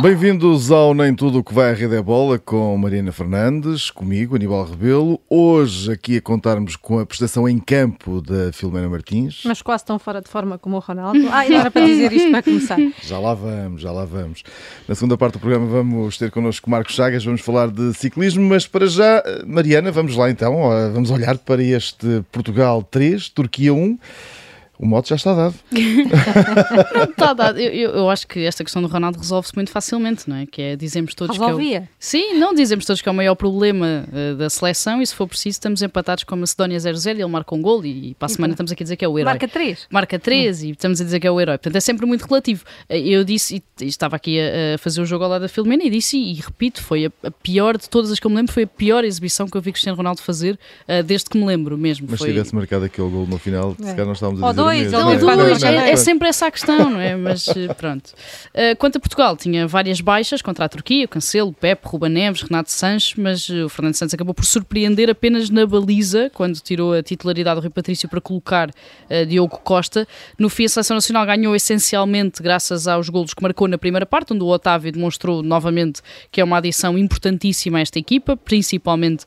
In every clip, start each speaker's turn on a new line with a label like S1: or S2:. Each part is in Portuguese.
S1: Bem-vindos ao Nem Tudo o que vai à Rede é Bola com Mariana Fernandes, comigo, Aníbal Rebelo. Hoje aqui a contarmos com a prestação em campo da Filomena Martins.
S2: Mas quase tão fora de forma como o Ronaldo. Ah, era para dizer isto para começar.
S1: Já lá vamos, já lá vamos. Na segunda parte do programa vamos ter connosco Marcos Chagas, vamos falar de ciclismo, mas para já, Mariana, vamos lá então, vamos olhar para este Portugal 3, Turquia 1. O mote já está dado.
S3: está dado. Eu, eu, eu, acho que esta questão do Ronaldo resolve-se muito facilmente, não é? Que é dizemos todos
S2: Resolvia.
S3: que. É o... Sim, não dizemos todos que é o maior problema uh, da seleção e se for preciso estamos empatados com a Macedónia 0-0 e ele marca um gol e, e para a semana estamos aqui a dizer que é o herói.
S2: Marca 3.
S3: Marca 3 hum. e estamos a dizer que é o herói. Portanto, é sempre muito relativo. Eh, eu disse, e estava aqui a, a fazer o jogo ao lado da Filomena e disse, e, e repito, foi a, a, pior de todas as que eu me lembro, foi a pior exibição que eu vi Cristiano Ronaldo fazer uh, desde que me lembro mesmo.
S1: Mas
S3: foi...
S1: se tivesse marcado aquele gol no final, é. se calhar nós estávamos a
S2: dizer dois,
S1: o.
S2: Ou dois,
S3: é, é, sempre essa a questão, não é? Mas eh, pronto. Uh, quanto a Portugal, tinha várias baixas contra a Turquia, Cancelo, Pepe, Ruba Neves, Renato Sanches, mas uh, o Fernando Santos acabou por surpreender apenas na baliza, quando tirou a titularidade do Rui Patrício para colocar uh, Diogo Costa. No fim, a Seleção Nacional ganhou essencialmente graças aos golos que marcou na primeira parte, onde o Otávio demonstrou novamente que é uma adição importantíssima a esta equipa, principalmente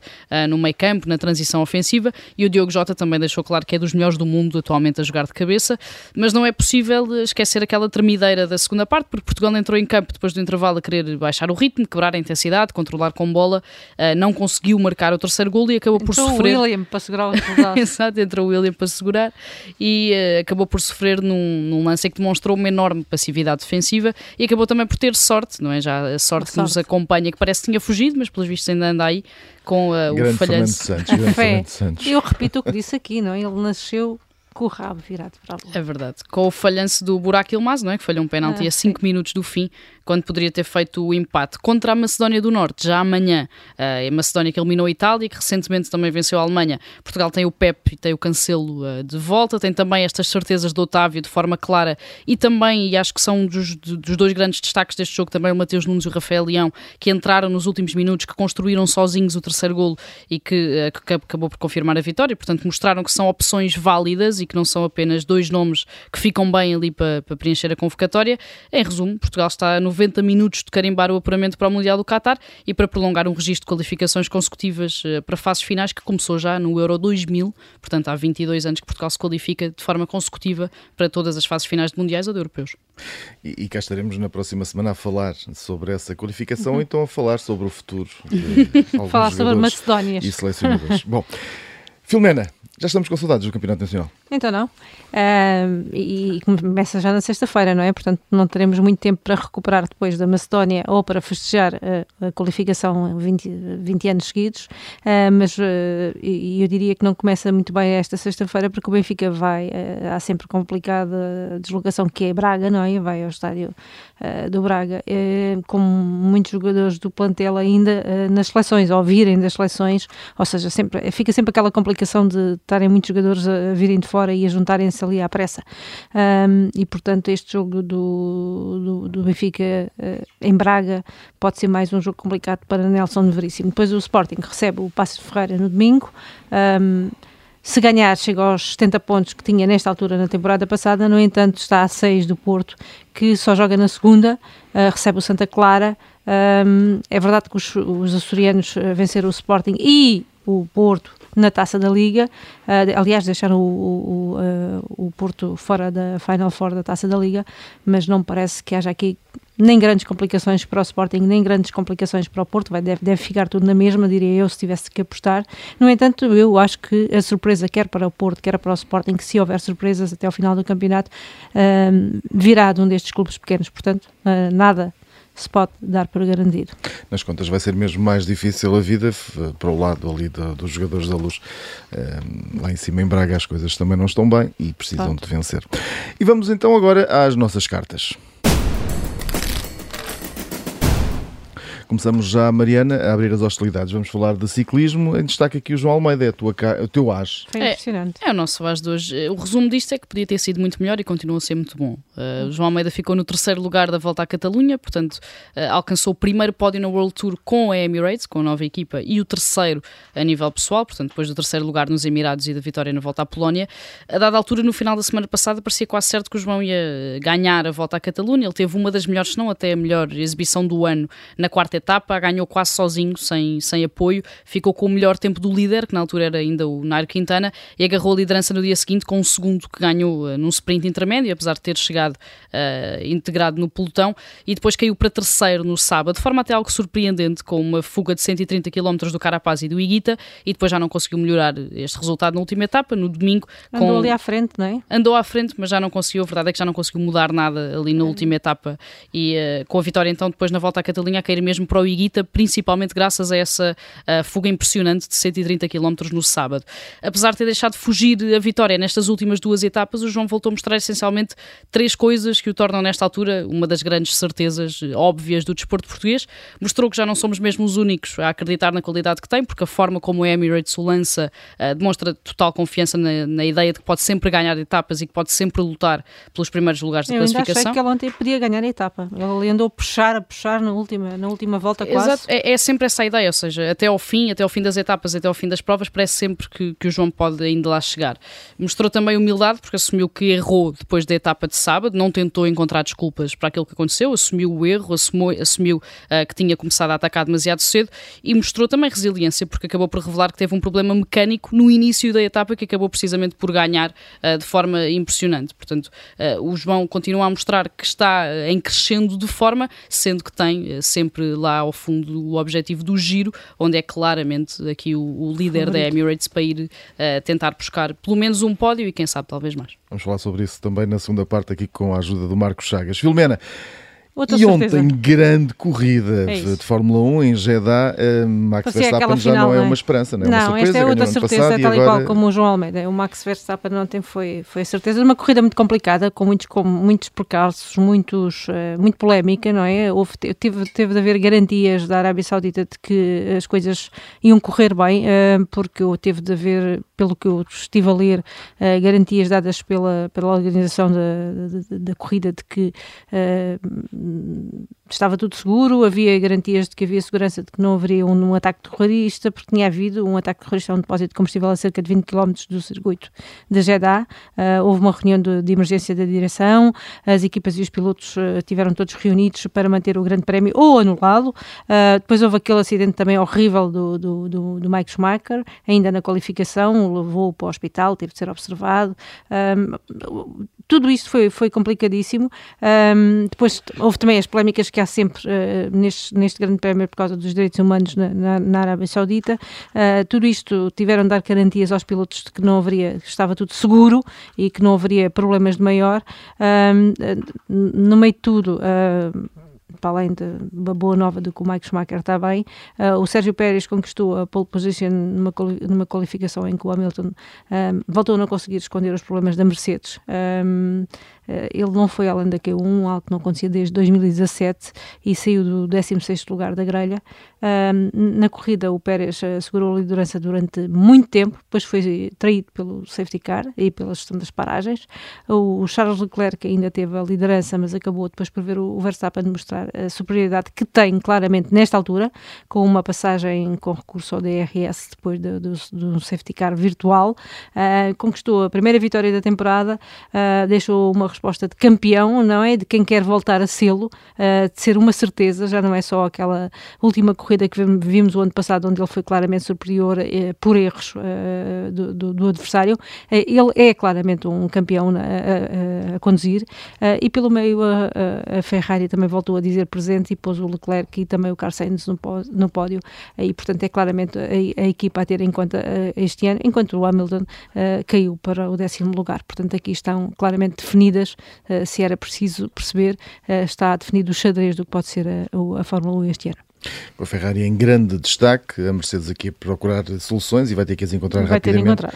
S3: no meio campo, na transição ofensiva, e o Diogo Jota também deixou claro que é dos melhores do mundo atualmente a jogar de cabeça mas não é possível esquecer aquela tremideira da segunda parte, porque Portugal entrou em campo depois do intervalo a querer baixar o ritmo, quebrar a intensidade, controlar com bola, uh, não conseguiu marcar o terceiro gol e acabou
S2: entrou
S3: por sofrer.
S2: o William para segurar o resultado.
S3: Exato, entrou o William para segurar e uh, acabou por sofrer num, num, lance que demonstrou uma enorme passividade defensiva e acabou também por ter sorte, não é? Já a sorte a que sorte. nos acompanha, que parece que tinha fugido, mas pelos vistos ainda anda aí com uh, o falhanço.
S1: Santos, Santos.
S2: Eu repito o que disse aqui, não é? Ele nasceu com o rabo virado para a lua.
S3: É verdade. Com o falhanço do Burak Ilmaz, não é? Que falhou um penalti ah, a 5 minutos do fim quando poderia ter feito o empate contra a Macedónia do Norte, já amanhã. Uh, a Macedónia que eliminou a Itália, que recentemente também venceu a Alemanha. Portugal tem o Pep e tem o Cancelo uh, de volta, tem também estas certezas do Otávio de forma clara e também, e acho que são dos, dos dois grandes destaques deste jogo, também o Mateus Nunes e o Rafael Leão, que entraram nos últimos minutos, que construíram sozinhos o terceiro golo e que, uh, que acabou por confirmar a vitória. Portanto, mostraram que são opções válidas e que não são apenas dois nomes que ficam bem ali para, para preencher a convocatória. Em resumo, Portugal está no 90 minutos de carimbar o apuramento para o Mundial do Qatar e para prolongar um registro de qualificações consecutivas eh, para fases finais que começou já no Euro 2000, portanto há 22 anos que Portugal se qualifica de forma consecutiva para todas as fases finais de Mundiais ou de Europeus.
S1: E, e cá estaremos na próxima semana a falar sobre essa qualificação, uhum. então a falar sobre o futuro. De
S2: falar sobre Macedónias.
S1: E selecionadores. Bom, Filomena, já estamos com saudades do Campeonato Nacional.
S2: Então não. Uh, e, começa já na sexta-feira, não é? Portanto, não teremos muito tempo para recuperar depois da Macedónia ou para festejar uh, a qualificação 20, 20 anos seguidos. Uh, mas eu diria que não começa muito bem esta sexta-feira porque o Benfica vai, há sempre complicada deslocação que é Braga, não é? Vai ao estádio do Braga, com muitos jogadores do plantel ainda nas seleções, ou virem das seleções, ou seja, sempre, fica sempre aquela complicação de estarem muitos jogadores a virem de fora e a juntarem-se ali à pressa. Um, e, portanto, este jogo do, do, do Benfica uh, em Braga pode ser mais um jogo complicado para Nelson Veríssimo. Depois o Sporting recebe o Passo de Ferreira no domingo. Um, se ganhar, chega aos 70 pontos que tinha nesta altura na temporada passada, no entanto, está a 6 do Porto, que só joga na segunda, uh, recebe o Santa Clara. Um, é verdade que os, os açorianos uh, venceram o Sporting e o Porto na taça da Liga. Uh, aliás, deixaram o, o, uh, o, Porto fora da Final Four da taça da Liga, mas não parece que haja aqui nem grandes complicações para o Sporting, nem grandes complicações para o Porto, vai, deve, deve ficar tudo na mesma, diria eu, se tivesse que apostar. No entanto, eu acho que a surpresa, quer para o Porto, quer para o Sporting, que se houver surpresas até ao final do campeonato, uh, virá de um destes clubes pequenos. Portanto, nada se pode dar por garantido.
S1: Nas contas vai ser mesmo mais difícil a vida para o lado ali do, dos jogadores da luz. lá em cima em Braga as coisas também não estão bem e precisam Pronto. de vencer. E vamos então agora às nossas cartas. Começamos já, Mariana, a abrir as hostilidades. Vamos falar de ciclismo. Em destaque aqui o João Almeida, é a tua, o teu as.
S2: Foi impressionante.
S3: É, é o nosso as de hoje. O resumo disto é que podia ter sido muito melhor e continua a ser muito bom. Uh, o João Almeida ficou no terceiro lugar da volta à Catalunha, portanto, uh, alcançou o primeiro pódio na World Tour com a Emirates, com a nova equipa, e o terceiro a nível pessoal, portanto, depois do terceiro lugar nos Emirados e da vitória na volta à Polónia. A dada altura, no final da semana passada, parecia quase certo que o João ia ganhar a volta à Catalunha. Ele teve uma das melhores, se não até a melhor exibição do ano na quarta etapa, ganhou quase sozinho, sem, sem apoio, ficou com o melhor tempo do líder, que na altura era ainda o Nairo Quintana, e agarrou a liderança no dia seguinte com um segundo que ganhou uh, num sprint intermédio, apesar de ter chegado uh, integrado no pelotão, e depois caiu para terceiro no sábado, de forma até algo surpreendente, com uma fuga de 130 km do Carapaz e do Iguita, e depois já não conseguiu melhorar este resultado na última etapa, no domingo.
S2: Andou com... ali à frente, não é?
S3: Andou à frente, mas já não conseguiu, a verdade é que já não conseguiu mudar nada ali na última etapa, e uh, com a vitória então depois na volta à Catalunha a cair mesmo para o Iguita, principalmente graças a essa uh, fuga impressionante de 130 km no sábado. Apesar de ter deixado fugir a vitória nestas últimas duas etapas, o João voltou a mostrar essencialmente três coisas que o tornam nesta altura uma das grandes certezas óbvias do desporto português. Mostrou que já não somos mesmo os únicos a acreditar na qualidade que tem, porque a forma como o Emirates o lança uh, demonstra total confiança na, na, ideia de que pode sempre ganhar etapas e que pode sempre lutar pelos primeiros lugares da classificação. Eu
S2: achei que ele ontem podia ganhar a etapa. Ele andou a puxar, a puxar na última, na última volta quase.
S3: Exato, é, é, sempre essa ideia, ou seja, até ao fim, até ao fim das etapas, até ao fim das provas, parece sempre que, que o João pode ainda lá chegar. Mostrou também humildade, porque assumiu que errou depois da etapa de sábado, não tentou encontrar desculpas para aquilo que aconteceu, assumiu o erro, assumiu, assumiu uh, que tinha começado a atacar demasiado cedo e mostrou também resiliência, porque acabou por revelar que teve um problema mecânico no início da etapa que acabou precisamente por ganhar uh, de forma impressionante. Portanto, uh, o João continua a mostrar que está em crescendo de forma, sendo que tem sempre lá ao fundo o objetivo do giro, onde é claramente aqui o, o líder da Emirates para ir tentar buscar pelo menos um pódio e quem sabe talvez mais.
S1: Vamos falar sobre isso também na segunda parte aqui com a ajuda do Marcos Chagas. Filomena,
S2: Outra
S1: e
S2: certeza.
S1: ontem, grande corrida é de Fórmula 1 em Jeddah. Uh, Max Verstappen já não é, uma esperança, não é?
S2: Não,
S1: uma surpresa,
S2: esta é outra certeza, tal agora... igual como o João Almeida. O Max Verstappen ontem foi, foi a certeza de uma corrida muito complicada, com muitos, com muitos percalços, muitos, uh, muito polémica, não é? Houve, teve, teve de haver garantias da Arábia Saudita de que as coisas iam correr bem, uh, porque teve de haver, pelo que eu estive a ler, uh, garantias dadas pela, pela organização da, da, da corrida de que estava tudo seguro, havia garantias de que havia segurança de que não haveria um, um, ataque terrorista, porque tinha havido um ataque terrorista a um depósito de combustível a cerca de 20 km do circuito de Jeddah. Uh, houve uma reunião de, de, emergência da direção, as equipas e os pilotos uh, tiveram todos reunidos para manter o grande prémio ou anulá-lo. Uh, depois houve aquele acidente também horrível do, do, do, do, Mike Schumacher, ainda na qualificação, levou para o hospital, teve de ser observado. tudo isto foi, foi complicadíssimo. depois houve também as polémicas que há sempre uh, neste, neste grande prémio por causa dos direitos humanos na, na, na Arábia Saudita. Uh, tudo isto tiveram de dar garantias aos pilotos de que não haveria, que estava tudo seguro e que não haveria problemas de maior. Uh, no meio de tudo, para além de uma boa nova de que o Mike Schumacher está bem, uh, o Sérgio Pérez conquistou a pole position numa, numa qualificação em que o Hamilton um, voltou a não conseguir esconder os problemas da Mercedes. Um, eh, ele não foi além da Q1, algo que não acontecia desde 2017 e saiu do 16º lugar da grelha. Na corrida o Pérez segurou a liderança durante muito tempo, depois foi traído pelo safety car e pela gestão das paragens. O Charles Leclerc ainda teve a liderança, mas acabou depois por ver o Verstappen mostrar a superioridade que tem claramente nesta altura, com uma passagem com recurso ao DRS depois de, de, de um safety car virtual. Uh, conquistou a primeira vitória da temporada, uh, deixou uma resposta de campeão, não é? De quem quer voltar a sê-lo, uh, de ser uma certeza, já não é só aquela última corrida que vimos o ano passado, onde ele foi claramente superior uh, por erros uh, do, do, do, adversário. ele é claramente um campeão a, a, a conduzir e pelo meio a, a, Ferrari também voltou a dizer presente e pôs o Leclerc e também o Carlos Sainz no, pódio e portanto é claramente a, equipa a ter em conta este ano, enquanto o Hamilton caiu para o décimo lugar. Portanto aqui estão claramente definidas se era preciso perceber, está definido o xadrez do que pode ser a, a Fórmula 1 este ano.
S1: Com a Ferrari em grande destaque, a Mercedes aqui a procurar soluções e vai ter que as encontrar
S2: vai
S1: rapidamente.
S2: encontrar.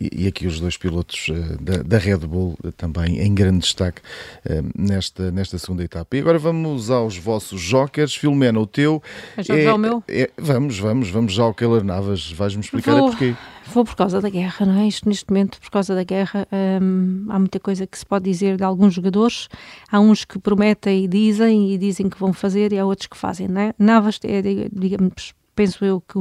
S1: E, e, aqui os dois pilotos uh, da, da, Red Bull uh, também em grande destaque uh, nesta, nesta segunda etapa. E agora vamos aos vossos jokers. Filomena, o teu.
S2: É, é, o meu?
S1: É, vamos, vamos, vamos já ao Keller Navas. Vais-me explicar Vou... porquê.
S2: Vou por causa da guerra, não é? Isto, neste momento, por causa da guerra, hum, há muita coisa que se pode dizer de alguns jogadores. Há uns que prometem e dizem e dizem que vão fazer e há outros que fazem, não é? Navas é, digamos, penso eu que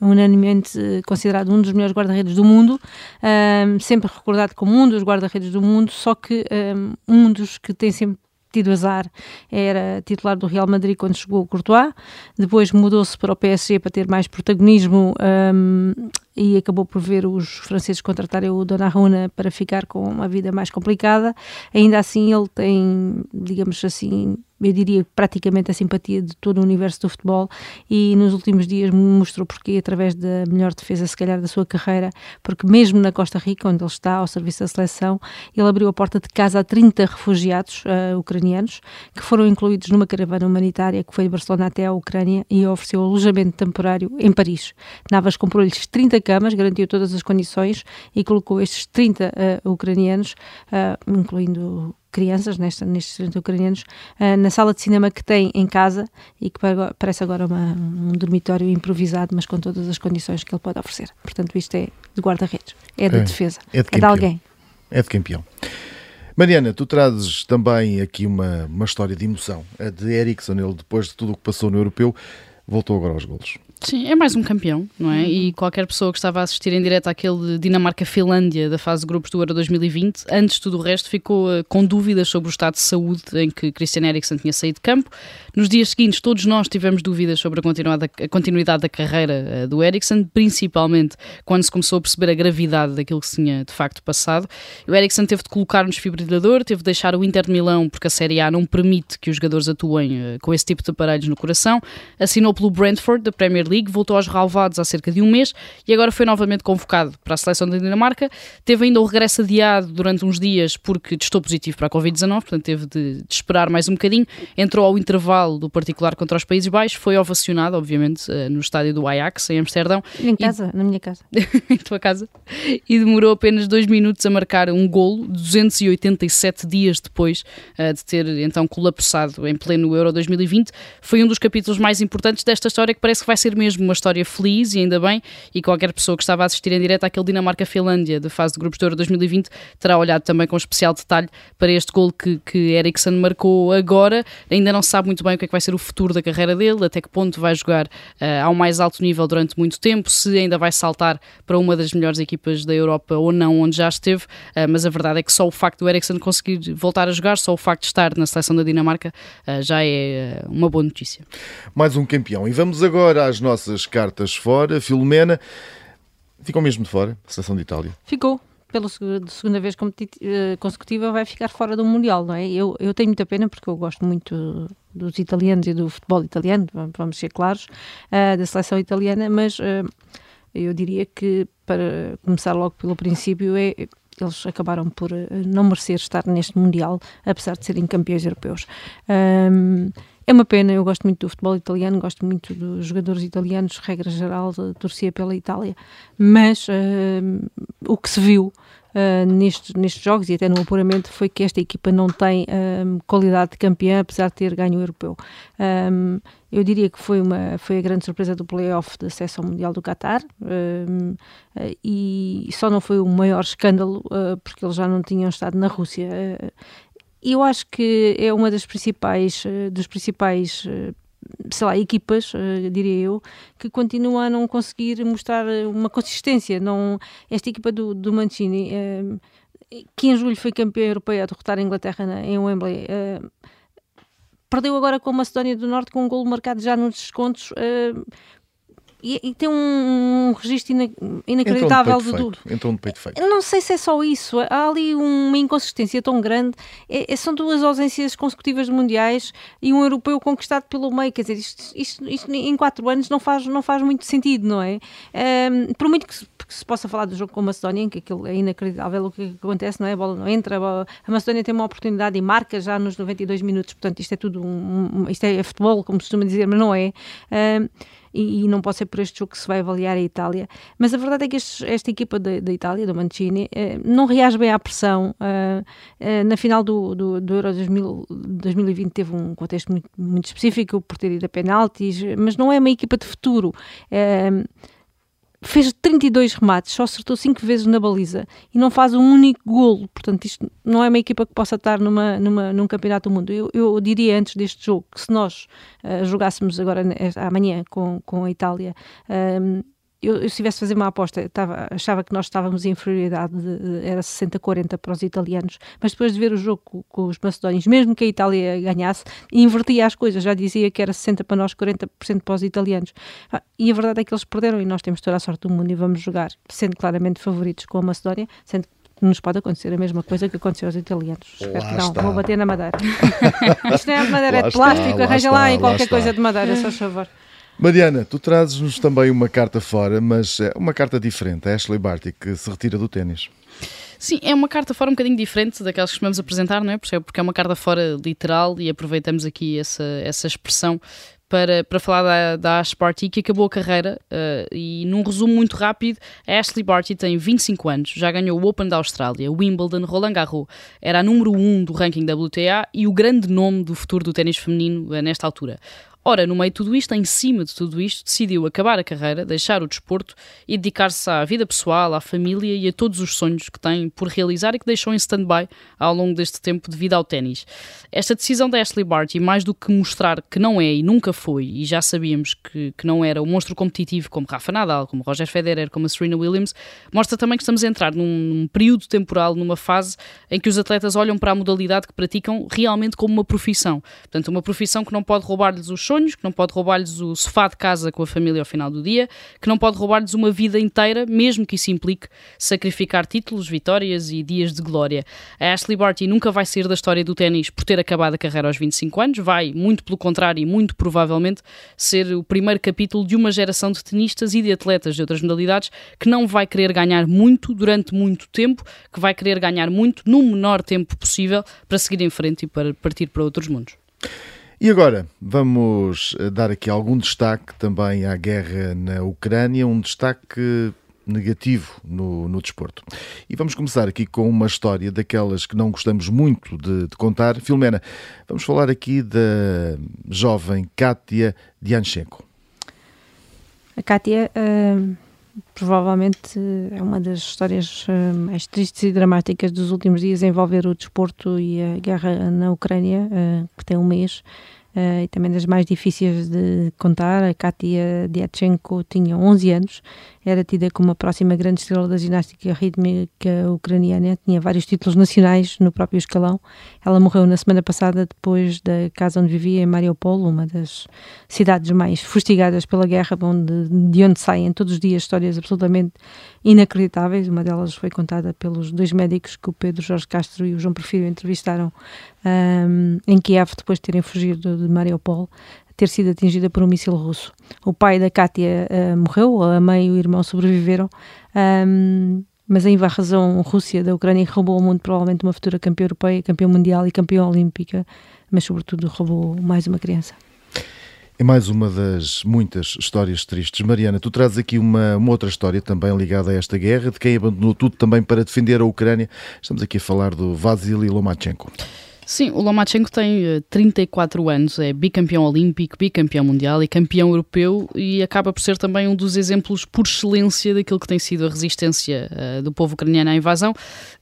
S2: unanimemente considerado um dos melhores guarda-redes do mundo, um, sempre recordado como um dos guarda-redes do mundo, só que um, um dos que tem sempre tido azar, era titular do Real Madrid quando chegou o Courtois, depois mudou-se para o PSG para ter mais protagonismo um, e acabou por ver os franceses contratarem o Donnarumma para ficar com uma vida mais complicada. Ainda assim, ele tem, digamos assim, eu diria praticamente a simpatia de todo o universo do futebol e nos últimos dias mostrou porque através da melhor defesa se calhar da sua carreira, porque mesmo na Costa Rica, onde ele está ao serviço da seleção, ele abriu a porta de casa a 30 refugiados uh, ucranianos que foram incluídos numa caravana humanitária que foi de Barcelona até à Ucrânia e ofereceu alojamento temporário em Paris. Navas comprou-lhes 30 camas, garantiu todas as condições e colocou estes 30 uh, ucranianos, uh, incluindo crianças, nesta, nestes estudantes ucranianos, uh, na sala de cinema que tem em casa e que parece agora uma, um dormitório improvisado, mas com todas as condições que ele pode oferecer. Portanto, isto é de guarda-redes, é de é, defesa, é de, é de alguém.
S1: É de campeão. Mariana, tu trazes também aqui uma, uma história de emoção, a de Ericsson, ele depois de tudo o que passou no Europeu, voltou agora aos golos.
S3: Sim, é mais um campeão, não é? Uhum. E qualquer pessoa que estava a assistir em direto àquele Dinamarca-Finlândia da fase de grupos do Euro 2020, antes de tudo o resto, ficou uh, com dúvidas sobre o estado de saúde em que Christian Eriksen tinha saído de campo. Nos dias seguintes, todos nós tivemos dúvidas sobre a, a continuidade da carreira uh, do Eriksen, principalmente quando se começou a perceber a gravidade daquilo que se tinha de facto passado. O Eriksen teve de colocar no desfibrilador, teve de deixar o Inter de Milão, porque a Série A não permite que os jogadores atuem uh, com esse tipo de aparelhos no coração. Assinou pelo Brentford, da Premier League League, voltou aos ralvados há cerca de um mês e agora foi novamente convocado para a seleção da Dinamarca. Teve ainda o regresso adiado durante uns dias porque testou positivo para a Covid-19, portanto teve de, de, esperar mais um bocadinho. Entrou ao intervalo do particular contra os Países Baixos, foi ovacionado, obviamente, eh, no estádio do Ajax, em Amsterdão.
S2: Em casa, e... na minha casa.
S3: em tua casa. E demorou apenas dois minutos a marcar um golo, 287 dias depois uh, de ter então colapsado em pleno Euro 2020. Foi um dos capítulos mais importantes desta história que parece que vai ser mesmo uma história feliz e ainda bem, e qualquer pessoa que estava a assistir em direto àquele Dinamarca-Finlândia de fase de grupos de Euro 2020 terá olhado também com especial detalhe para este gol que, que Eriksen marcou agora. Ainda não se sabe muito bem o que é que vai ser o futuro da carreira dele, até que ponto vai jogar uh, ao mais alto nível durante muito tempo, se ainda vai saltar para uma das melhores equipas da Europa ou não, onde já esteve, uh, mas a verdade é que só o facto do Eriksen conseguir voltar a jogar, só o facto de estar na seleção da Dinamarca uh, já é uma boa notícia.
S1: Mais um campeão. E vamos agora às nossas nossas cartas fora. Filomena ficou mesmo de fora, a seleção de Itália.
S2: Ficou. Pela segunda vez eh, consecutiva vai ficar fora do Mundial, não é? Eu, eu tenho muita pena porque eu gosto muito dos italianos e do futebol italiano, vamos ser claros, uh, da seleção italiana, mas uh, eu diria que, para começar logo pelo princípio, é, eles acabaram por não merecer estar neste Mundial, apesar de serem campeões europeus. É uma pena, eu gosto muito do futebol italiano, gosto muito dos jogadores italianos, regra geral, torcia pela Itália, mas uh, o que se viu uh, nestes, nestes jogos e até no apuramento foi que esta equipa não tem um, qualidade de campeã, apesar de ter ganho o europeu. Um, eu diria que foi, uma, foi a grande surpresa do playoff da seleção mundial do Qatar um, e só não foi o maior escândalo uh, porque eles já não tinham estado na Rússia. Uh, eu acho que é uma das principais, eh, dos principais eh, sei lá, equipas, uh, diria eu, que continuam a não conseguir mostrar uma consistência. Não, esta equipa do, do Mancini, uh, que em julho foi campeã europeia a derrotar a Inglaterra na, em Wembley, uh, perdeu agora com a Macedónia do Norte com um golo marcado já nos descontos e, e tem um, um registro ina, inacreditável
S1: de duro. Entrou no peito feito.
S2: Não sei se é só isso. Há ali uma inconsistência tão grande. É, é, são duas ausências consecutivas de mundiais e um europeu conquistado pelo meio. Quer dizer, isto, isto, isto em quatro anos não faz, não faz muito sentido, não é? Um, por muito que se, que se, possa falar do jogo com a Macedónia, em que aquilo é inacreditável o que acontece, não é? A bola não entra, a, bola, a Macedónia tem uma oportunidade e marca já nos 92 minutos. Portanto, isto é tudo um, um isto é futebol, como se costuma dizer, mas não é. Um, e, e, não pode ser por este jogo que se vai avaliar a Itália. Mas a verdade é que este, esta equipa da Itália, do Mancini, eh, não reage bem à pressão. Eh, eh, na final do, do, do Euro 2000, 2020 teve um contexto muito, muito específico por ter ido a penaltis, mas não é uma equipa de futuro fez 32 remates, só acertou 5 vezes na baliza e não faz um único golo. Portanto, isto não é uma equipa que possa estar numa, numa, num campeonato do mundo. Eu, eu diria antes deste jogo que se nós uh, jogássemos agora amanhã com, com a Itália, uh, eu, eu se tivesse de fazer uma aposta, achava que nós estávamos em inferioridade, de, de, era 60-40 para os italianos, mas depois de ver o jogo com, com, os macedónios, mesmo que a Itália ganhasse, invertia as coisas, já dizia que era 60 para nós, 40% para os italianos. Ah, e a verdade é que eles perderam e nós temos toda a sorte do mundo e vamos jogar, sendo claramente favoritos com a Macedónia, sendo que nos pode acontecer a mesma coisa que aconteceu aos italianos. Espero que não, está. vou bater na madeira. Isto não é madeira, lá é de plástico, está, arranja lá, lá em qualquer coisa de madeira, só favor.
S1: Mariana, tu trazes-nos também uma carta fora, mas é uma carta diferente, a Ashley Barty, que se retira do ténis.
S3: Sim, é uma carta fora um bocadinho diferente daquelas que costumamos apresentar, não é? Porque é uma carta fora literal e aproveitamos aqui essa, essa expressão para, para falar da, da Ash Barty, que acabou a carreira uh, e num resumo muito rápido, a Ashley Barty tem 25 anos, já ganhou o Open da Austrália, Wimbledon, Roland Garros, era a número 1 do ranking WTA e o grande nome do futuro do ténis feminino uh, nesta altura. Ora, no meio de tudo isto, em cima de tudo isto, decidiu acabar a carreira, deixar o desporto e dedicar-se à vida pessoal, à família e a todos os sonhos que tem por realizar e que deixou em stand-by ao longo deste tempo devido ao ténis. Esta decisão da Ashley Barty, mais do que mostrar que não é e nunca foi, e já sabíamos que, que não era o monstro competitivo como Rafa Nadal, como Roger Federer, como Serena Williams, mostra também que estamos a entrar num, num período temporal, numa fase em que os atletas olham para a modalidade que praticam realmente como uma profissão. Portanto, uma profissão que não pode roubar-lhes os sonhos, que não pode roubar-lhes o sofá de casa com a família ao final do dia, que não pode roubar-lhes uma vida inteira, mesmo que isso implique sacrificar títulos, vitórias e dias de glória. A Ashley Barty nunca vai sair da história do ténis por ter acabado a carreira aos 25 anos, vai, muito pelo contrário e muito provavelmente, ser o primeiro capítulo de uma geração de tenistas e de atletas de outras modalidades que não vai querer ganhar muito durante muito tempo, que vai querer ganhar muito no menor tempo possível para seguir em frente e para partir para outros mundos.
S1: E agora vamos eh, dar aqui algum destaque também à guerra na Ucrânia, um destaque negativo no, no desporto. E vamos começar aqui com uma história daquelas que não gostamos muito de, de contar. Filomena, vamos falar aqui da jovem Kátia Dianchenko.
S2: A Kátia uh, provavelmente é uma das histórias uh, mais tristes e dramáticas dos últimos dias envolver o desporto e a guerra na Ucrânia, uh, que tem um mês uh, e também das mais difíceis de contar. A Katia Diatchenko tinha 11 anos, era tida como a próxima grande estrela da ginástica rítmica ucraniana, tinha vários títulos nacionais no próprio escalão. Ela morreu na semana passada depois da casa onde vivia em Mariupol, uma das cidades mais fustigadas pela guerra, onde, de onde saem todos os dias histórias absolutamente inacreditáveis. Uma delas foi contada pelos dois médicos que o Pedro Jorge Castro e o João Perfiro entrevistaram um, em Kiev depois de terem fugido de Mariupol ter sido atingida por um míssil russo. O pai da Kátia uh, morreu, a mãe e o irmão sobreviveram, um, mas a invasão Rússia da Ucrânia roubou ao mundo provavelmente uma futura campeã europeia, campeã mundial e campeã olímpica, mas sobretudo roubou mais uma criança.
S1: É mais uma das muitas histórias tristes. Mariana, tu trazes aqui uma, uma, outra história também ligada a esta guerra, de quem abandonou tudo também para defender a Ucrânia. Estamos aqui a falar do Vasily Lomachenko.
S3: Sim, o Lomachenko tem 34 eh, anos, é bicampeão olímpico, bicampeão mundial e campeão europeu e acaba por ser também um dos exemplos por excelência daquilo que tem sido a resistência uh, do povo ucraniano à invasão.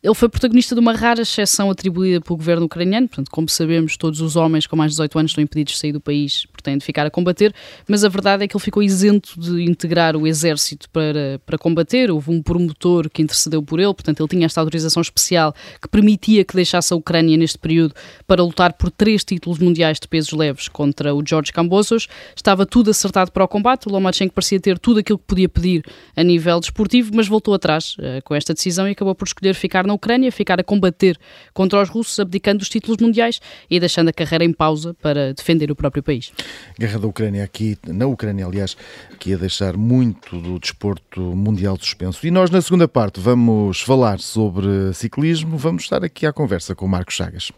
S3: Ele foi protagonista de uma rara exceção atribuída pelo governo ucraniano, portanto, como sabemos, todos os homens com mais de 18 anos estão impedidos de sair do país porque têm de ficar a combater, mas a verdade é que ele ficou isento de integrar o exército para, para combater, houve um promotor que intercedeu por ele, portanto, ele tinha esta autorização especial que permitia que deixasse a Ucrânia neste período período para lutar por três títulos mundiais de pesos leves contra o George Cambosos. Estava tudo acertado para o combate, o Lomachenko parecia ter tudo aquilo que podia pedir a nível desportivo, mas voltou atrás uh, com esta decisão e acabou por escolher ficar na Ucrânia, ficar a combater contra os russos, abdicando dos títulos mundiais e deixando a carreira em pausa para defender o próprio país.
S1: Guerra da Ucrânia aqui, na Ucrânia, aliás, que ia deixar muito do desporto mundial suspenso. E nós, na segunda parte, vamos falar sobre ciclismo. Vamos estar aqui à conversa com Marcos Chagas.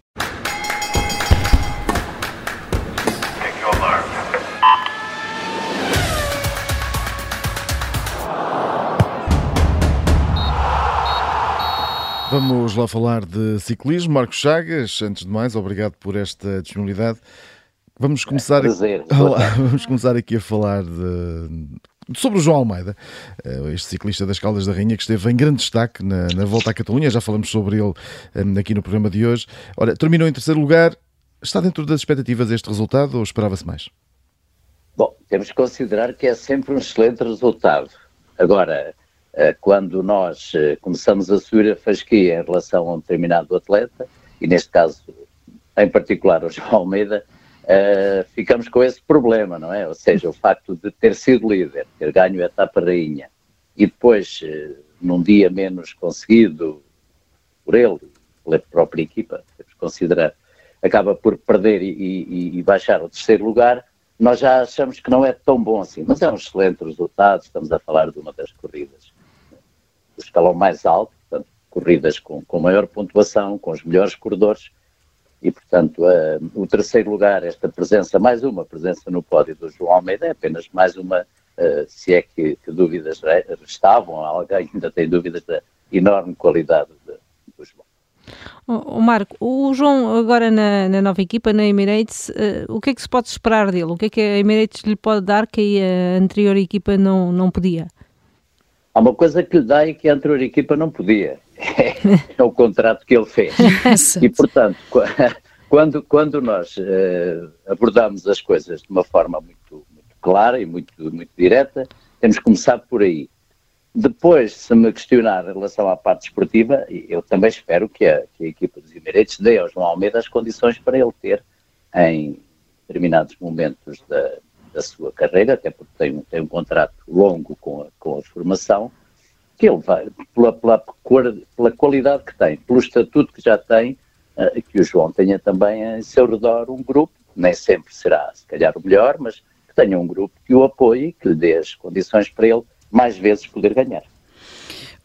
S1: Vamos lá falar de ciclismo. Marcos Chagas, antes de mais, obrigado por esta disponibilidade. Vamos começar, é prazer, Olá, vamos começar aqui a falar de, sobre o João Almeida, eh, este ciclista das Caldas da Rainha que esteve em grande destaque na, na Volta à Catalunha, já falamos sobre ele eh, aqui no programa de hoje. Ora, terminou em terceiro lugar, está dentro das expectativas este resultado ou esperava-se mais?
S4: Bom, temos que considerar que é sempre um excelente resultado. Agora, eh, quando nós começamos a subir a fasquia em relação a um determinado atleta, e neste caso, em particular, o João Almeida, uh, ficamos com esse problema, não é? Ou seja, o facto de ter sido líder, ter ganho a etapa rainha e depois, uh, num dia menos conseguido por ele, pela própria equipa, temos que considerar, acaba por perder e, e, e baixar ao terceiro lugar, nós já achamos que não é tão bom assim, mas é um excelente resultado, estamos a falar de uma das corridas do escalão mais alto, portanto, corridas com, com maior pontuação, com os melhores corredores, e, portanto, o terceiro lugar, esta presença, mais uma presença no pódio do João Almeida, é apenas mais uma, uh, se é que, que, dúvidas restavam, alguém ainda tem dúvidas da enorme qualidade de, do João.
S2: O Marco, o João agora na, na nova equipa, na Emirates, uh, o que é que se pode esperar dele? O que é que a Emirates lhe pode dar que a anterior equipa não, não podia?
S4: Há uma coisa que lhe dá e que a anterior equipa não podia. É, o contrato que ele fez. e, portanto, quando, quando nós uh, abordamos as coisas de uma forma muito, muito, clara e muito, muito direta, temos que começar por aí. Depois, se me questionar em relação à parte esportiva, eu também espero que a, que a equipa dos Emirates dê ao João Almeida as condições para ele ter, em determinados momentos da, da sua carreira, até porque tem, tem um contrato longo com a, com a formação, que ele vai, pela, pela, pela qualidade que tem, pelo estatuto que já tem, uh, que o João tenha também em seu redor um grupo, nem sempre será, se calhar, o melhor, mas que tenha um grupo que o apoie, que lhe dê as condições para ele mais vezes poder ganhar.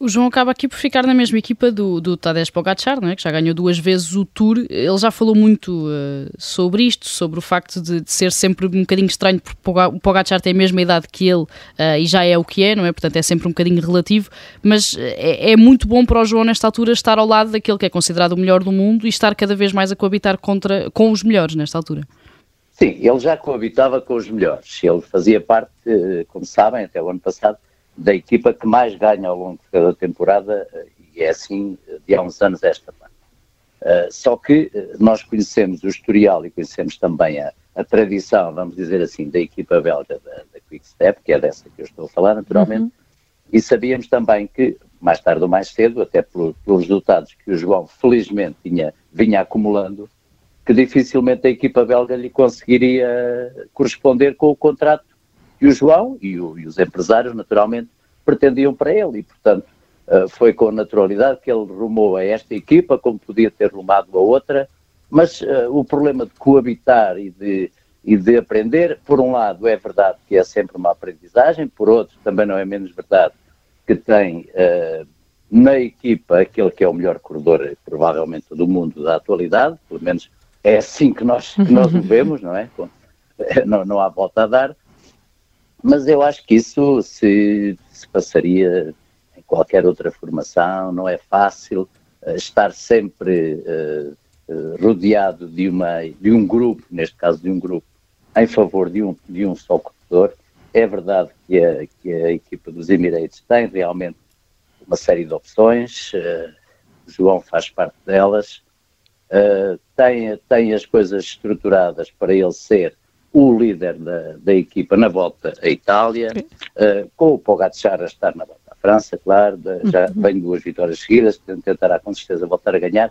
S3: O João acaba aqui por ficar na mesma equipa do, do Tadej Pogacar, não é? que já ganhou duas vezes o Tour. Ele já falou muito uh, sobre isto, sobre o facto de, de, ser sempre um bocadinho estranho, porque o Pogacar tem a mesma idade que ele uh, e já é o que é, não é? Portanto, é sempre um bocadinho relativo, mas eh, é, é, muito bom para o João nesta altura estar ao lado daquele que é considerado o melhor do mundo e estar cada vez mais a coabitar contra, com os melhores nesta altura.
S4: Sim, ele já coabitava com os melhores. Ele fazia parte, como sabem, até o ano passado, da equipa que mais ganha ao longo de cada temporada, eh, e é assim de há uns anos esta parte. Uh, só que nós conhecemos o historial e conhecemos também a, a, tradição, vamos dizer assim, da equipa belga da, da Quick Step, que é dessa que eu estou a falar, naturalmente, uhum. e sabíamos também que, mais tarde ou mais cedo, até pelos resultados que o João felizmente tinha, vinha acumulando, que dificilmente a equipa belga lhe conseguiria corresponder com o contrato que o João e, o, e os empresários, naturalmente, pretendiam para ele. E, portanto, uh, foi com naturalidade que ele rumou a esta equipa, como podia ter rumado a outra. Mas uh, o problema de coabitar e de, e de aprender, por um lado, é verdade que é sempre uma aprendizagem, por outro, também não é menos verdade que tem uh, na equipa aquele que é o melhor corredor, provavelmente, do mundo da atualidade, pelo menos é assim que nós, que nós o vemos, não é? Não, não há volta a dar. Mas eu acho que isso se, se passaria em qualquer outra formação, não é fácil uh, estar sempre uh, uh, rodeado de, uma, de um grupo, neste caso de um grupo, em favor de um, de um só corredor. É verdade que a, que a equipa dos Emirates tem realmente uma série de opções, o João faz parte delas, tem, tem as coisas estruturadas para ele ser o líder da, da equipa na volta à Itália, uh, com o Pogacar a estar na volta à França, claro, de, já uhum. vem duas vitórias seguidas, tentará com certeza voltar a ganhar.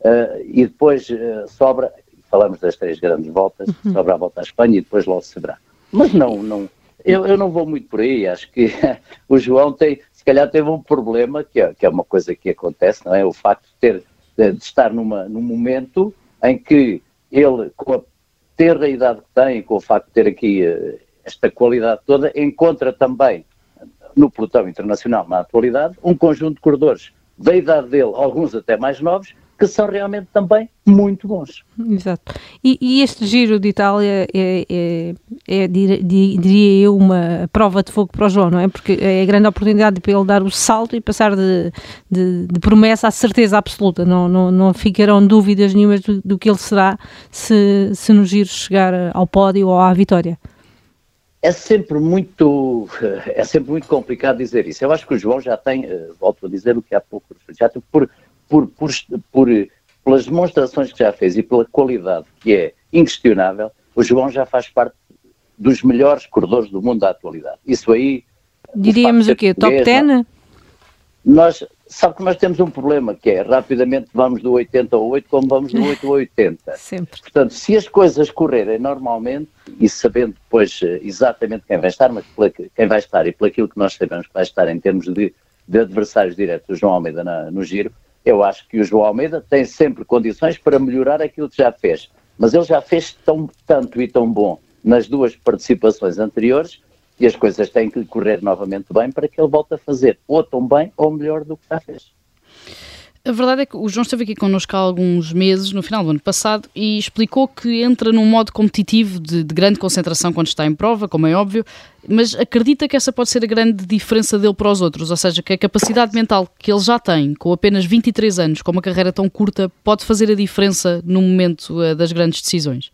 S4: uh, e depois uh, sobra, falamos das três grandes voltas, uhum. sobra a volta à Espanha e depois logo se verá. Mas não, não eu, eu não vou muito por aí, acho que o João tem, se calhar teve um problema, que é, que é uma coisa que acontece, não é? O facto de, ter, de, estar numa, num momento em que ele, com a, ter a idade que tem, com o facto de ter aqui uh, esta qualidade toda, encontra também no pelotão internacional, na atualidade, um conjunto de corredores da idade dele, alguns até mais novos, que são realmente também muito bons.
S2: Exato. E, e este Giro de Itália é, é, é, diria eu, uma prova de fogo para o João, não é? Porque é a grande oportunidade para ele dar o salto e passar de, de, de promessa à certeza absoluta. Não, não, não ficarão dúvidas nenhumas do, do que ele será se, se no Giro chegar ao pódio ou à vitória
S4: é sempre muito é sempre muito complicado dizer isso. Eu acho que o João já tem, eh, volto a dizer o que há pouco já tem, por, por, por, por, pelas demonstrações que já fez e pela qualidade que é inquestionável, o João já faz parte dos melhores corredores do mundo da atualidade. Isso aí.
S2: Diríamos o, o quê? Top 10?
S4: Nós, sabe que nós temos um problema, que é rapidamente vamos do 80 ao 8 como vamos do 8 ao 80.
S2: Sempre.
S4: Portanto, se as coisas correrem normalmente, e sabendo depois eh, exatamente quem vai estar, mas quem vai estar e pelo aquilo que nós sabemos que vai estar em termos de, de adversários diretos do João Almeida na, no giro, eu acho que o João Almeida tem sempre condições para melhorar aquilo que já fez. Mas ele já fez tão, tanto e tão bom nas duas participações anteriores e as coisas têm que correr novamente bem para que ele volte a fazer ou tão bem ou melhor do que já fez.
S3: A verdade é que o João esteve aqui connosco há alguns meses, no final do ano passado, e explicou que entra num modo competitivo de, de, grande concentração quando está em prova, como é óbvio, mas acredita que essa pode ser a grande diferença dele para os outros, ou seja, que a capacidade mental que ele já tem, com apenas 23 anos, com uma carreira tão curta, pode fazer a diferença no momento uh, das grandes decisões.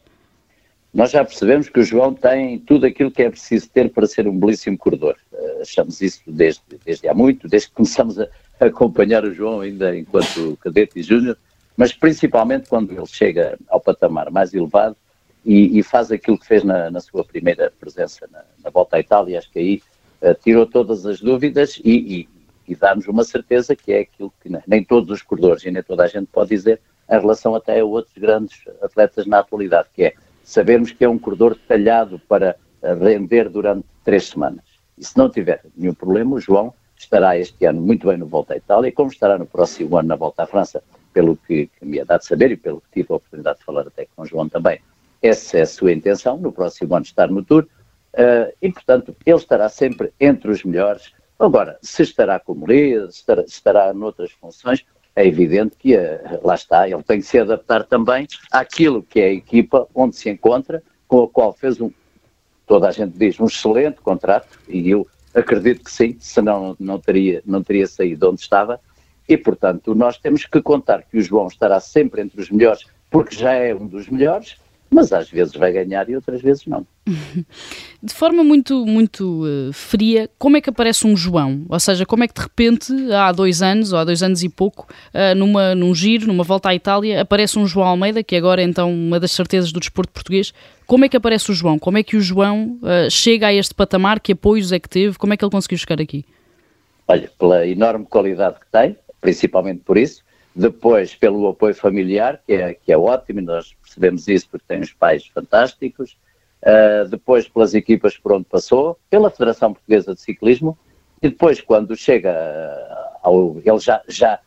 S4: Nós já percebemos que o João tem tudo aquilo que é preciso ter para ser um belíssimo corredor. Uh, achamos isso desde, desde há muito, desde que começamos a acompanhar o João ainda enquanto cadete e júnior, mas principalmente quando ele chega ao patamar mais elevado e, e faz aquilo que fez na, na sua primeira presença na, na, Volta à Itália, acho que aí uh, tirou todas as dúvidas e, e, e dá-nos uma certeza que é aquilo que nem todos os corredores e nem toda a gente pode dizer em relação até a outros grandes atletas na atualidade, que é sabermos que é um corredor detalhado para render durante três semanas. E se não tiver nenhum problema, o João estará este ano muito bem no Volta à Itália, como estará no próximo ano na Volta à França, pelo que, que me é dado saber e pelo que tive a oportunidade de falar até com o João também. Essa é a sua intenção, no próximo ano estar no Tour, uh, e portanto ele estará sempre entre os melhores. Agora, se estará como líder, se estará, estará noutras funções, é evidente que uh, lá está, ele tem que se adaptar também àquilo que é a equipa onde se encontra, com a qual fez um, toda a gente diz, um excelente contrato, e eu Acredito que sim, senão não teria, não teria saído onde estava. E, portanto, nós temos que contar que o João estará sempre entre os melhores, porque já é um dos melhores, mas às vezes vai ganhar e outras vezes não.
S3: De forma muito, muito uh, fria, como é que aparece um João? Ou seja, como é que de repente, há dois anos, ou há dois anos e pouco, uh, numa, num giro, numa volta à Itália, aparece um João Almeida, que agora é então uma das certezas do desporto português. Como é que aparece o João? Como é que o João uh, chega a este patamar? Que apoios é que teve? Como é que ele conseguiu chegar aqui?
S4: Olha, pela enorme qualidade que tem, principalmente por isso, depois pelo apoio familiar, que é, que é ótimo, nós percebemos isso porque tem uns pais fantásticos, uh, depois pelas equipas por onde passou, pela Federação Portuguesa de Ciclismo, e depois quando chega ao, ele já, já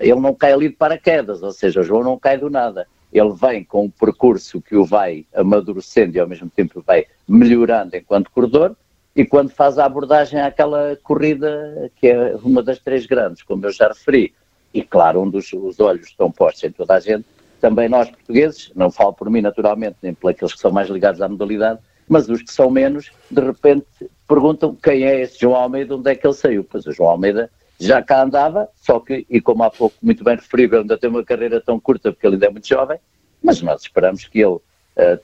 S4: ele não cai ali de paraquedas, ou seja, o João não cai do nada. Ele vem com um percurso que o vai amadurecendo e ao mesmo tempo vai melhorando enquanto corredor, e quando faz a abordagem àquela corrida, que é uma das três grandes, como eu já referi, e claro, onde os, os olhos estão postos em toda a gente, também nós portugueses, não falo por mim naturalmente, nem aqueles que são mais ligados à modalidade, mas os que são menos, de repente perguntam quem é esse João Almeida, onde é que ele saiu? Pois o João Almeida já cá andava, só que, e como há pouco muito bem referido, ainda tem uma carreira tão curta porque ele ainda é muito jovem, mas nós esperamos que ele, uh,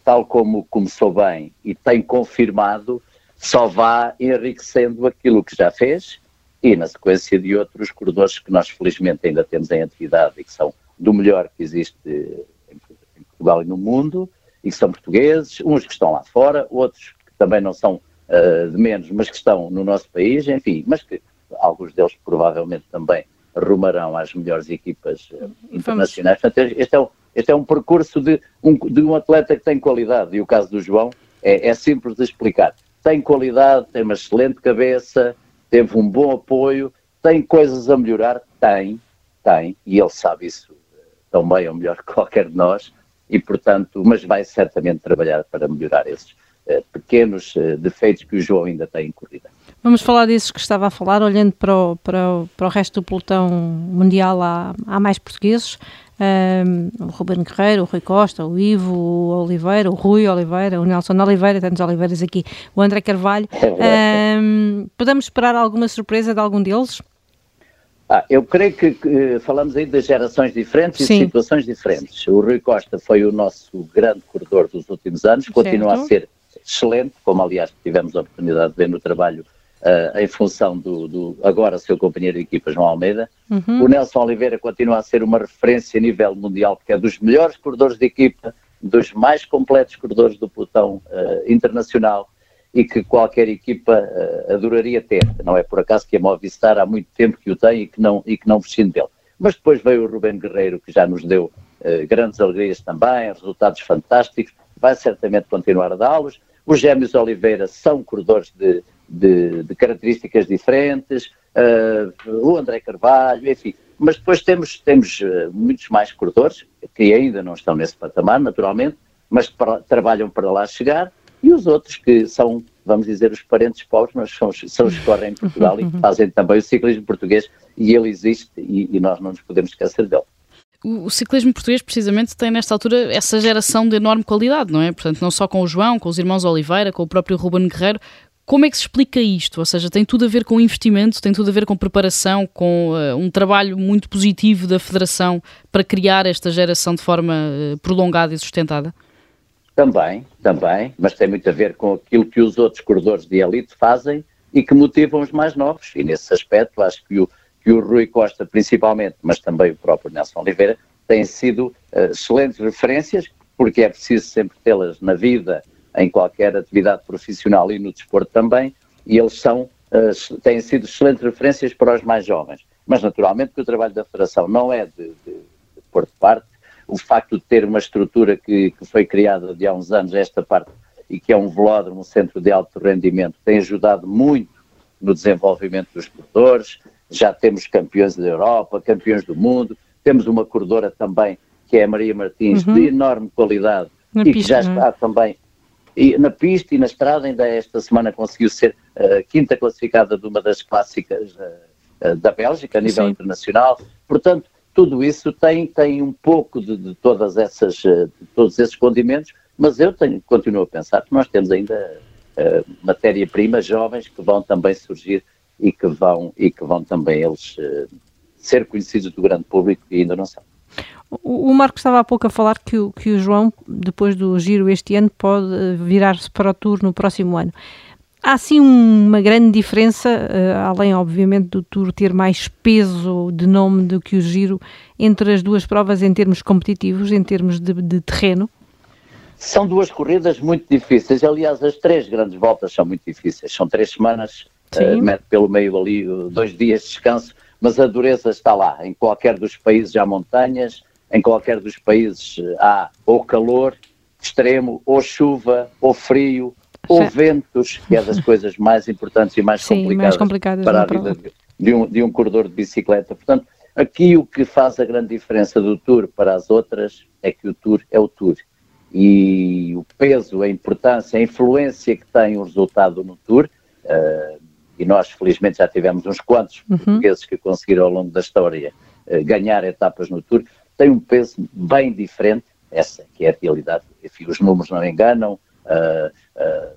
S4: tal como começou bem e tem confirmado, só vá enriquecendo aquilo que já fez e na sequência de outros corredores que nós felizmente ainda temos em atividade e que são do melhor que existe em Portugal e no mundo e que são portugueses, uns que estão lá fora, outros que também não são uh, de menos, mas que estão no nosso país, enfim, mas que alguns deles provavelmente também rumarão às melhores equipas uh, internacionais. Portanto, este é, um, este é um percurso de um, de um atleta que tem qualidade, e o caso do João é, é simples de explicar. Tem qualidade, tem uma excelente cabeça, teve um bom apoio, tem coisas a melhorar? Tem, tem, e ele sabe isso tão bem ou melhor que qualquer de nós, e portanto, mas vai certamente trabalhar para melhorar esses uh, pequenos uh, defeitos que o João ainda tem em corrida.
S2: Vamos falar desses que estava a falar, olhando para o, para o, para o resto do pelotão mundial, há, há mais portugueses, um, o Ruben Guerreiro, o Rui Costa, o Ivo o Oliveira, o Rui Oliveira, o Nelson Oliveira, tantos Oliveiras aqui, o André Carvalho. Um, podemos esperar alguma surpresa de algum deles?
S4: Ah, eu creio que, que, falamos aí de gerações diferentes Sim. e de situações diferentes. O Rui Costa foi o nosso grande corredor dos últimos anos, certo. continua a ser excelente, como aliás tivemos a oportunidade de ver no trabalho uh, em função do, do, agora seu companheiro de equipa João Almeida. Uhum. O Nelson Oliveira continua a ser uma referência a nível mundial, porque é dos melhores corredores de equipa, dos mais completos corredores do pelotão uh, internacional e que qualquer equipa uh, adoraria ter. Não é por acaso que a Movistar há muito tempo que o tem e que não, e que não prescinde dele. Mas depois veio o Rubén Guerreiro, que já nos deu uh, grandes alegrias também, resultados fantásticos, vai certamente continuar a dá-los. Os Gêmeos Oliveira são corredores de, de, de características diferentes, uh, o André Carvalho, enfim. Mas depois temos, temos muitos mais corredores, que ainda não estão nesse patamar, naturalmente, mas para, trabalham para lá chegar e os outros que são, vamos dizer, os parentes pobres, mas são, são os que correm em Portugal e que fazem também o ciclismo português e ele existe e, e nós não nos podemos esquecer dele.
S3: O, o, ciclismo português, precisamente, tem nesta altura essa geração de enorme qualidade, não é? Portanto, não só com o João, com os irmãos Oliveira, com o próprio Ruben Guerreiro. Como é que se explica isto? Ou seja, tem tudo a ver com investimento, tem tudo a ver com preparação, com uh, um trabalho muito positivo da Federação para criar esta geração de forma uh, prolongada e sustentada?
S4: Também, também, mas tem muito a ver com aquilo que os outros corredores de elite fazem e que motivam os mais novos. E nesse aspecto, acho que o, que o Rui Costa, principalmente, mas também o próprio Nelson Oliveira, têm sido uh, excelentes referências, porque é preciso sempre tê-las na vida, em qualquer atividade profissional e no desporto também, e eles são, uh, têm sido excelentes referências para os mais jovens. Mas, naturalmente, que o trabalho da Federação não é de, de, de pôr de parte, o facto de ter uma estrutura que, que foi criada de há uns anos, esta parte, e que é um velódromo, um centro de alto rendimento, tem ajudado muito no desenvolvimento dos corredores. Já temos campeões da Europa, campeões do mundo, temos uma corredora também, que é a Maria Martins, uhum. de enorme qualidade na e pista, que já é? está é? também e na pista e na estrada. Ainda esta semana conseguiu ser a uh, quinta classificada de uma das clássicas uh, uh, da Bélgica a nível Sim. internacional. Portanto, tudo isso tem, tem um pouco de, de todas essas, de todos esses condimentos, mas eu tenho, continuo a pensar que nós temos ainda matéria-prima jovens que vão também surgir e que vão, e que vão também eles ser conhecidos do grande público e ainda não são.
S2: O, o Marco estava há pouco a falar que o, que o João, depois do giro este ano, pode virar-se para o Tour no próximo ano. Há sim uma grande diferença, uh, além obviamente do Tour ter mais peso de nome do que o Giro, entre as duas provas em termos competitivos, em termos de, de terreno?
S4: São duas corridas muito difíceis. Aliás, as três grandes voltas são muito difíceis. São três semanas, uh, mete pelo meio ali dois dias de descanso, mas a dureza está lá. Em qualquer dos países há montanhas, em qualquer dos países há ou calor extremo, ou chuva, ou frio, ou ventos, que é das coisas mais importantes e mais, Sim, complicadas, mais complicadas, para a vida de um, de um corredor de bicicleta. Portanto, aqui o que faz a grande diferença do Tour para as outras é que o Tour é o Tour. E o peso, a importância, a influência que tem o resultado no Tour, uh, e nós felizmente já tivemos uns quantos uhum. portugueses que conseguiram ao longo da história uh, ganhar etapas no Tour, tem um peso bem diferente, essa que é a realidade. Enfim, os números não enganam, uh,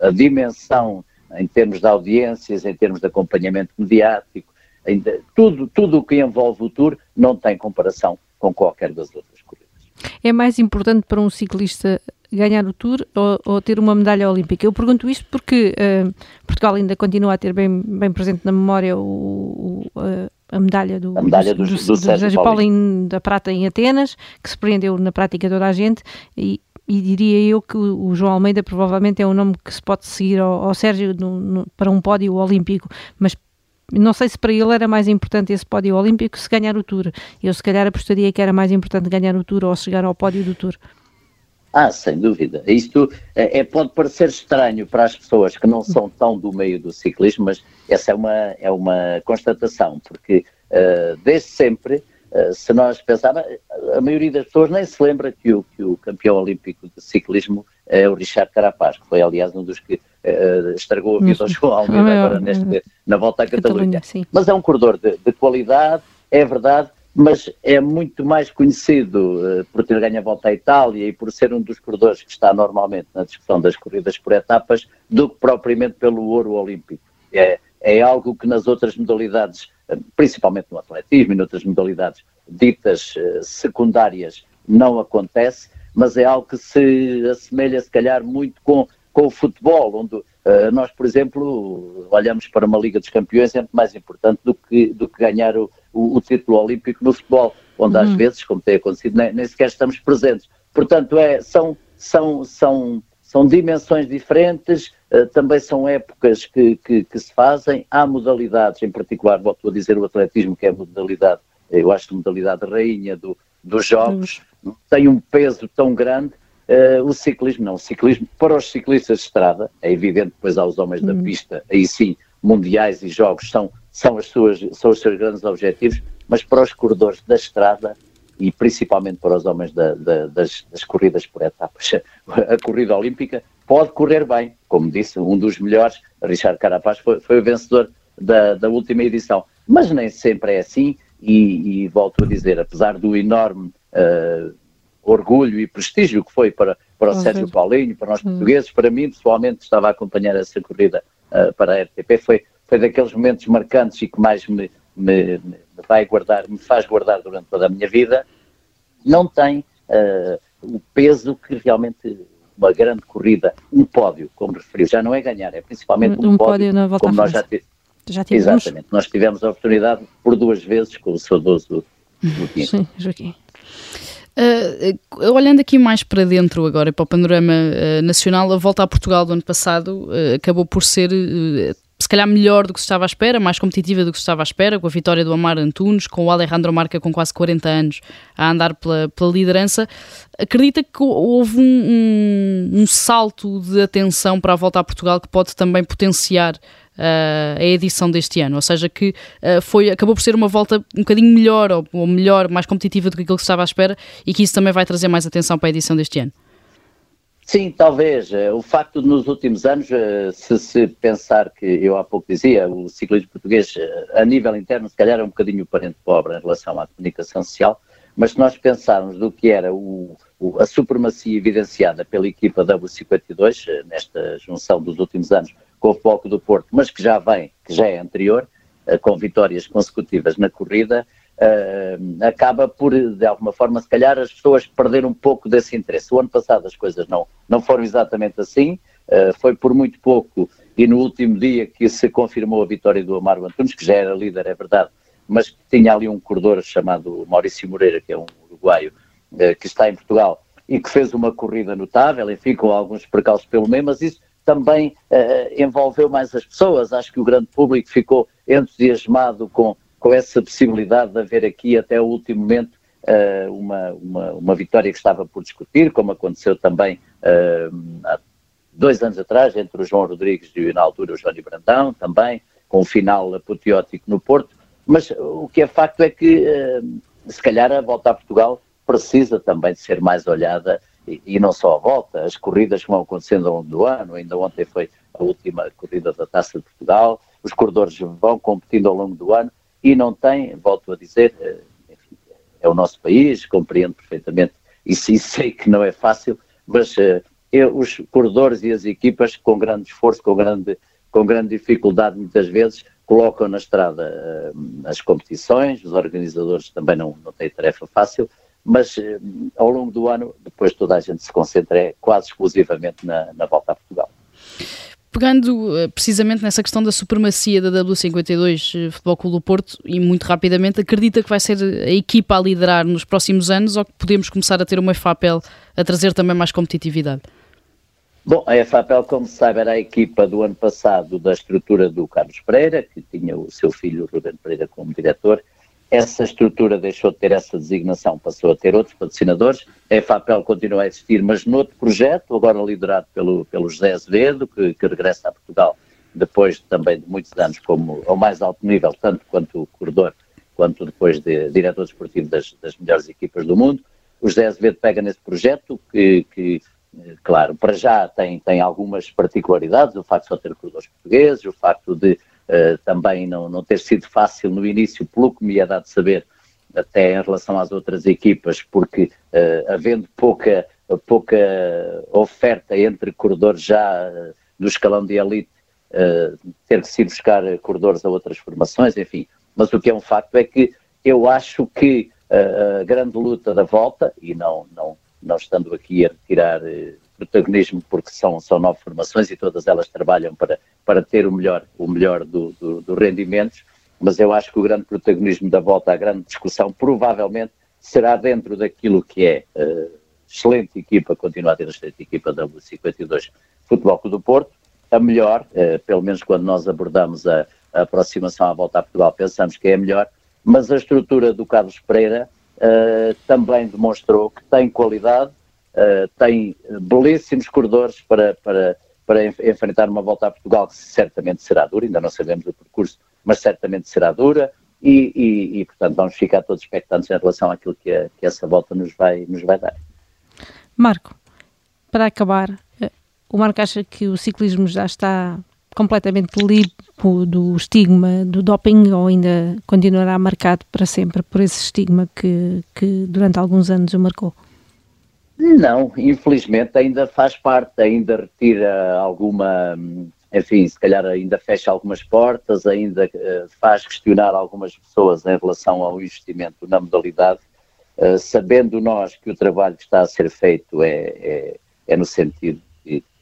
S4: a dimensão em termos de audiências, em termos de acompanhamento mediático, ainda, tudo, tudo o que envolve o Tour não tem comparação com qualquer das outras corridas.
S2: É mais importante para um ciclista ganhar o Tour ou, ou ter uma medalha olímpica? Eu pergunto isto porque uh, Portugal ainda continua a ter bem, bem presente na memória o, o, a medalha do, a medalha do, do, do, do Sérgio Paulinho da prata em Atenas, que se prendeu na prática toda a gente e, e diria eu que o João Almeida provavelmente é um nome que se pode seguir ao, ao Sérgio no, no, para um pódio olímpico, mas não sei se para ele era mais importante esse pódio olímpico se ganhar o Tour. Eu se calhar apostaria que era mais importante ganhar o Tour ou chegar ao pódio do Tour.
S4: Ah, sem dúvida. Isto é, é, pode parecer estranho para as pessoas que não são tão do meio do ciclismo, mas essa é uma, é uma constatação, porque uh, desde sempre, uh, se nós pensarmos, a maioria das pessoas nem se lembra que o, que o campeão olímpico de ciclismo é o Richard Carapaz, que foi aliás um dos que uh, estragou a vida ao João Almeida agora neste, na volta à Catalunha. Catalunha mas é um corredor de, de qualidade, é verdade, mas é muito mais conhecido uh, por ter ganho a volta à Itália e por ser um dos corredores que está normalmente na discussão das corridas por etapas do que propriamente pelo ouro olímpico. É, é algo que nas outras modalidades, eh, principalmente no atletismo e noutras modalidades ditas uh, secundárias, não acontece, mas é algo que se assemelha se calhar muito com, com o futebol, onde uh, nós, por exemplo, olhamos para uma Liga dos Campeões, é muito mais importante do que, do que ganhar o o, o título olímpico no futebol, onde uhum. às vezes, como tem acontecido, nem, nem, sequer estamos presentes. Portanto, é, são, são, são, são dimensões diferentes, uh, também são épocas que, que, que, se fazem, há modalidades, em particular, volto a dizer o atletismo, que é a modalidade, eu acho a modalidade rainha do, dos jogos, uhum. tem um peso tão grande, uh, o ciclismo não, o ciclismo para os ciclistas de estrada, é evidente, depois há os homens uhum. da pista, aí sim, mundiais e jogos são são, as suas, são os seus grandes objetivos, mas para os corredores da estrada e principalmente para os homens da, da, das, das, corridas por etapas, a corrida olímpica pode correr bem, como disse, um dos melhores, Richard Carapaz, foi, foi o vencedor da, da última edição, mas nem sempre é assim e, e volto a dizer, apesar do enorme uh, orgulho e prestígio que foi para, para o Sérgio Paulinho, para nós portugueses, para mim pessoalmente estava a acompanhar essa corrida uh, para a RTP, foi, foi daqueles momentos marcantes e que mais me, me, me, vai guardar, me faz guardar durante toda a minha vida, não tem uh, o peso que realmente uma grande corrida, um pódio, como referiu, já não é ganhar, é principalmente um, um pódio, pódio como nós já, já tivemos. Exatamente, nós tivemos a oportunidade por duas vezes com o saudoso Joaquim.
S2: Sim, Joaquim.
S3: Uh, olhando aqui mais para dentro agora, para o panorama uh, nacional, a volta a Portugal do ano passado uh, acabou por ser se calhar melhor do que se estava à espera, mais competitiva do que se estava à espera, com a vitória do Amar Antunes, com o Alejandro Marca com quase 40 anos a andar pela, pela liderança. Acredita que houve um, um, um, salto de atenção para a volta a Portugal que pode também potenciar uh, a edição deste ano? Ou seja, que uh, foi, acabou por ser uma volta um bocadinho melhor, ou, ou melhor, mais competitiva do que aquilo que estava à espera e que isso também vai trazer mais atenção para a edição deste ano?
S4: Sim, talvez. Eh, o facto de nos últimos anos, se se pensar que eu há pouco dizia, o ciclismo português a nível interno se calhar é um bocadinho parente pobre em relação à comunicação social, mas se nós pensarmos do que era o, o, a supremacia evidenciada pela equipa W52 nesta junção dos últimos anos com o Foco do Porto, mas que já vem, que já é anterior, com vitórias consecutivas na corrida, uh, acaba por, de alguma forma, se calhar as pessoas perderam um pouco desse interesse. O ano passado as coisas não, não foram exatamente assim, uh, foi por muito pouco e no último dia que se confirmou a vitória do Amaro Antunes, que já era líder, é verdade, mas tinha ali um corredor chamado Maurício Moreira, que é um uruguaio, que está em Portugal e que fez uma corrida notável, enfim, com alguns percalços pelo meio, mas isso também uh, envolveu mais as pessoas. Acho que o grande público ficou entusiasmado com, com essa possibilidade de haver aqui até o último momento uh, uma, uma, uma, vitória que estava por discutir, como aconteceu também uh, há dois anos atrás entre o João Rodrigues e na altura o Johnny Brandão, também com um final apoteótico no Porto, mas o que é facto é que se calhar a volta a Portugal precisa também de ser mais olhada e, não só a volta, as corridas que vão acontecendo ao longo do ano, ainda ontem foi a última corrida da Taça de Portugal, os corredores vão competindo ao longo do ano e não tem, volto a dizer, eh, enfim, é o nosso país, compreendo perfeitamente e sei que não é fácil, mas uh, eu, os corredores e as equipas, com grande esforço, com grande, com grande dificuldade, muitas vezes, colocam na estrada uh, as competições, os organizadores também não, não têm tarefa fácil, mas uh, ao longo do ano, depois toda a gente se concentra é, quase exclusivamente na, na volta a Portugal
S3: pegando eh, precisamente nessa questão da supremacia da W52 eh, Futebol Clube do Porto e muito rapidamente, acredita que vai ser a equipa a liderar nos próximos anos ou que podemos começar a ter uma FAPEL a trazer também mais competitividade?
S4: Bom, a FAPEL, como se sabe, era a equipa do ano passado da estrutura do Carlos Pereira, que tinha o seu filho Ruben Pereira como diretor. Essa estrutura deixou de ter essa designação, passou a ter outros patrocinadores. A FAPEL continua a existir, mas noutro projeto, agora liderado pelo, pelo José Azevedo, que, que regressa a Portugal depois também de muitos anos como ao mais alto nível, tanto quanto corredor, quanto depois de diretor desportivo das, das melhores equipas do mundo. O José Azevedo pega nesse projeto que, que claro, para já tem, tem algumas particularidades, o facto de só ter corredores portugueses, o facto de uh, também não, não ter sido fácil no início, pelo que me é dado saber, até em relação às outras equipas, porque uh, havendo pouca, pouca oferta entre corredores já uh, do escalão de elite ter que se buscar corredores a outras formações, enfim. Mas o que é um facto é que eu acho que a grande luta da volta, e não, não, não estando aqui a retirar protagonismo porque são, são nove formações e todas elas trabalham para, para ter o melhor, o melhor do, do, do rendimentos, mas eu acho que o grande protagonismo da volta, a grande discussão, provavelmente será dentro daquilo que é uh, excelente equipa, continua a ter excelente equipa da W52 Futebol Clube do Porto, a melhor, uh, pelo menos quando nós abordamos a, a, aproximação à volta a Portugal, pensamos que é a melhor, mas a estrutura do Carlos Pereira uh, também demonstrou que tem qualidade, uh, tem belíssimos corredores para, para, para enfrentar uma volta a Portugal que certamente será dura, ainda não sabemos o percurso, mas certamente será dura. E, e, e portanto, vamos ficar todos expectantes em relação àquilo que, a, que essa volta nos vai, nos vai dar.
S2: Marco, para acabar, o Marco acha que o ciclismo já está completamente limpo do estigma do doping ou ainda continuará marcado para sempre por esse estigma que, que durante alguns anos o marcou?
S4: Não, infelizmente ainda faz parte, ainda retira alguma, enfim, se calhar ainda fecha algumas portas, ainda uh, faz questionar algumas pessoas em relação ao investimento na modalidade, uh, sabendo nós que o trabalho que está a ser feito é, é, é no sentido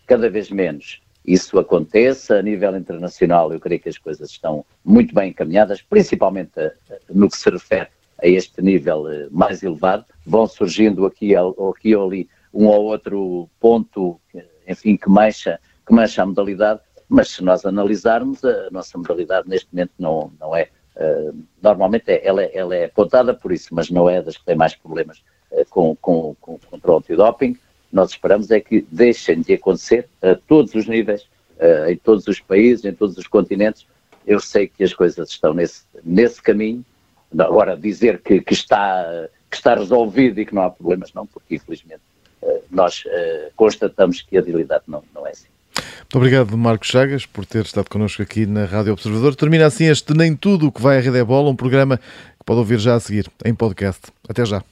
S4: cada vez menos isso aconteça. A nível internacional, eu creio que as coisas estão muito bem encaminhadas, principalmente eh, no que se refere a este nível eh, mais elevado. Vão surgindo aqui, aqui ou ali um ou outro ponto, enfim, que mancha, que mancha a modalidade, mas se nós analisarmos, a nossa modalidade neste momento não, não é. Uh, normalmente é, ela, é, ela é apontada por isso, mas não é das que tem mais problemas uh, com, com, com, contra o antidoping nós esperamos é que deixem de acontecer a todos os níveis, uh, em todos os países, em todos os continentes. Eu sei que as coisas estão nesse, nesse caminho. Agora, dizer que, que, está, que está resolvido e que não há problemas, não, porque infelizmente uh, nós uh, constatamos que a realidade não, não é assim.
S1: Muito obrigado, Marcos Chagas, por ter estado connosco aqui na Rádio Observador. Termina assim este Nem Tudo o que vai à Rede é Bola, um programa que pode ouvir já a seguir em podcast. Até já.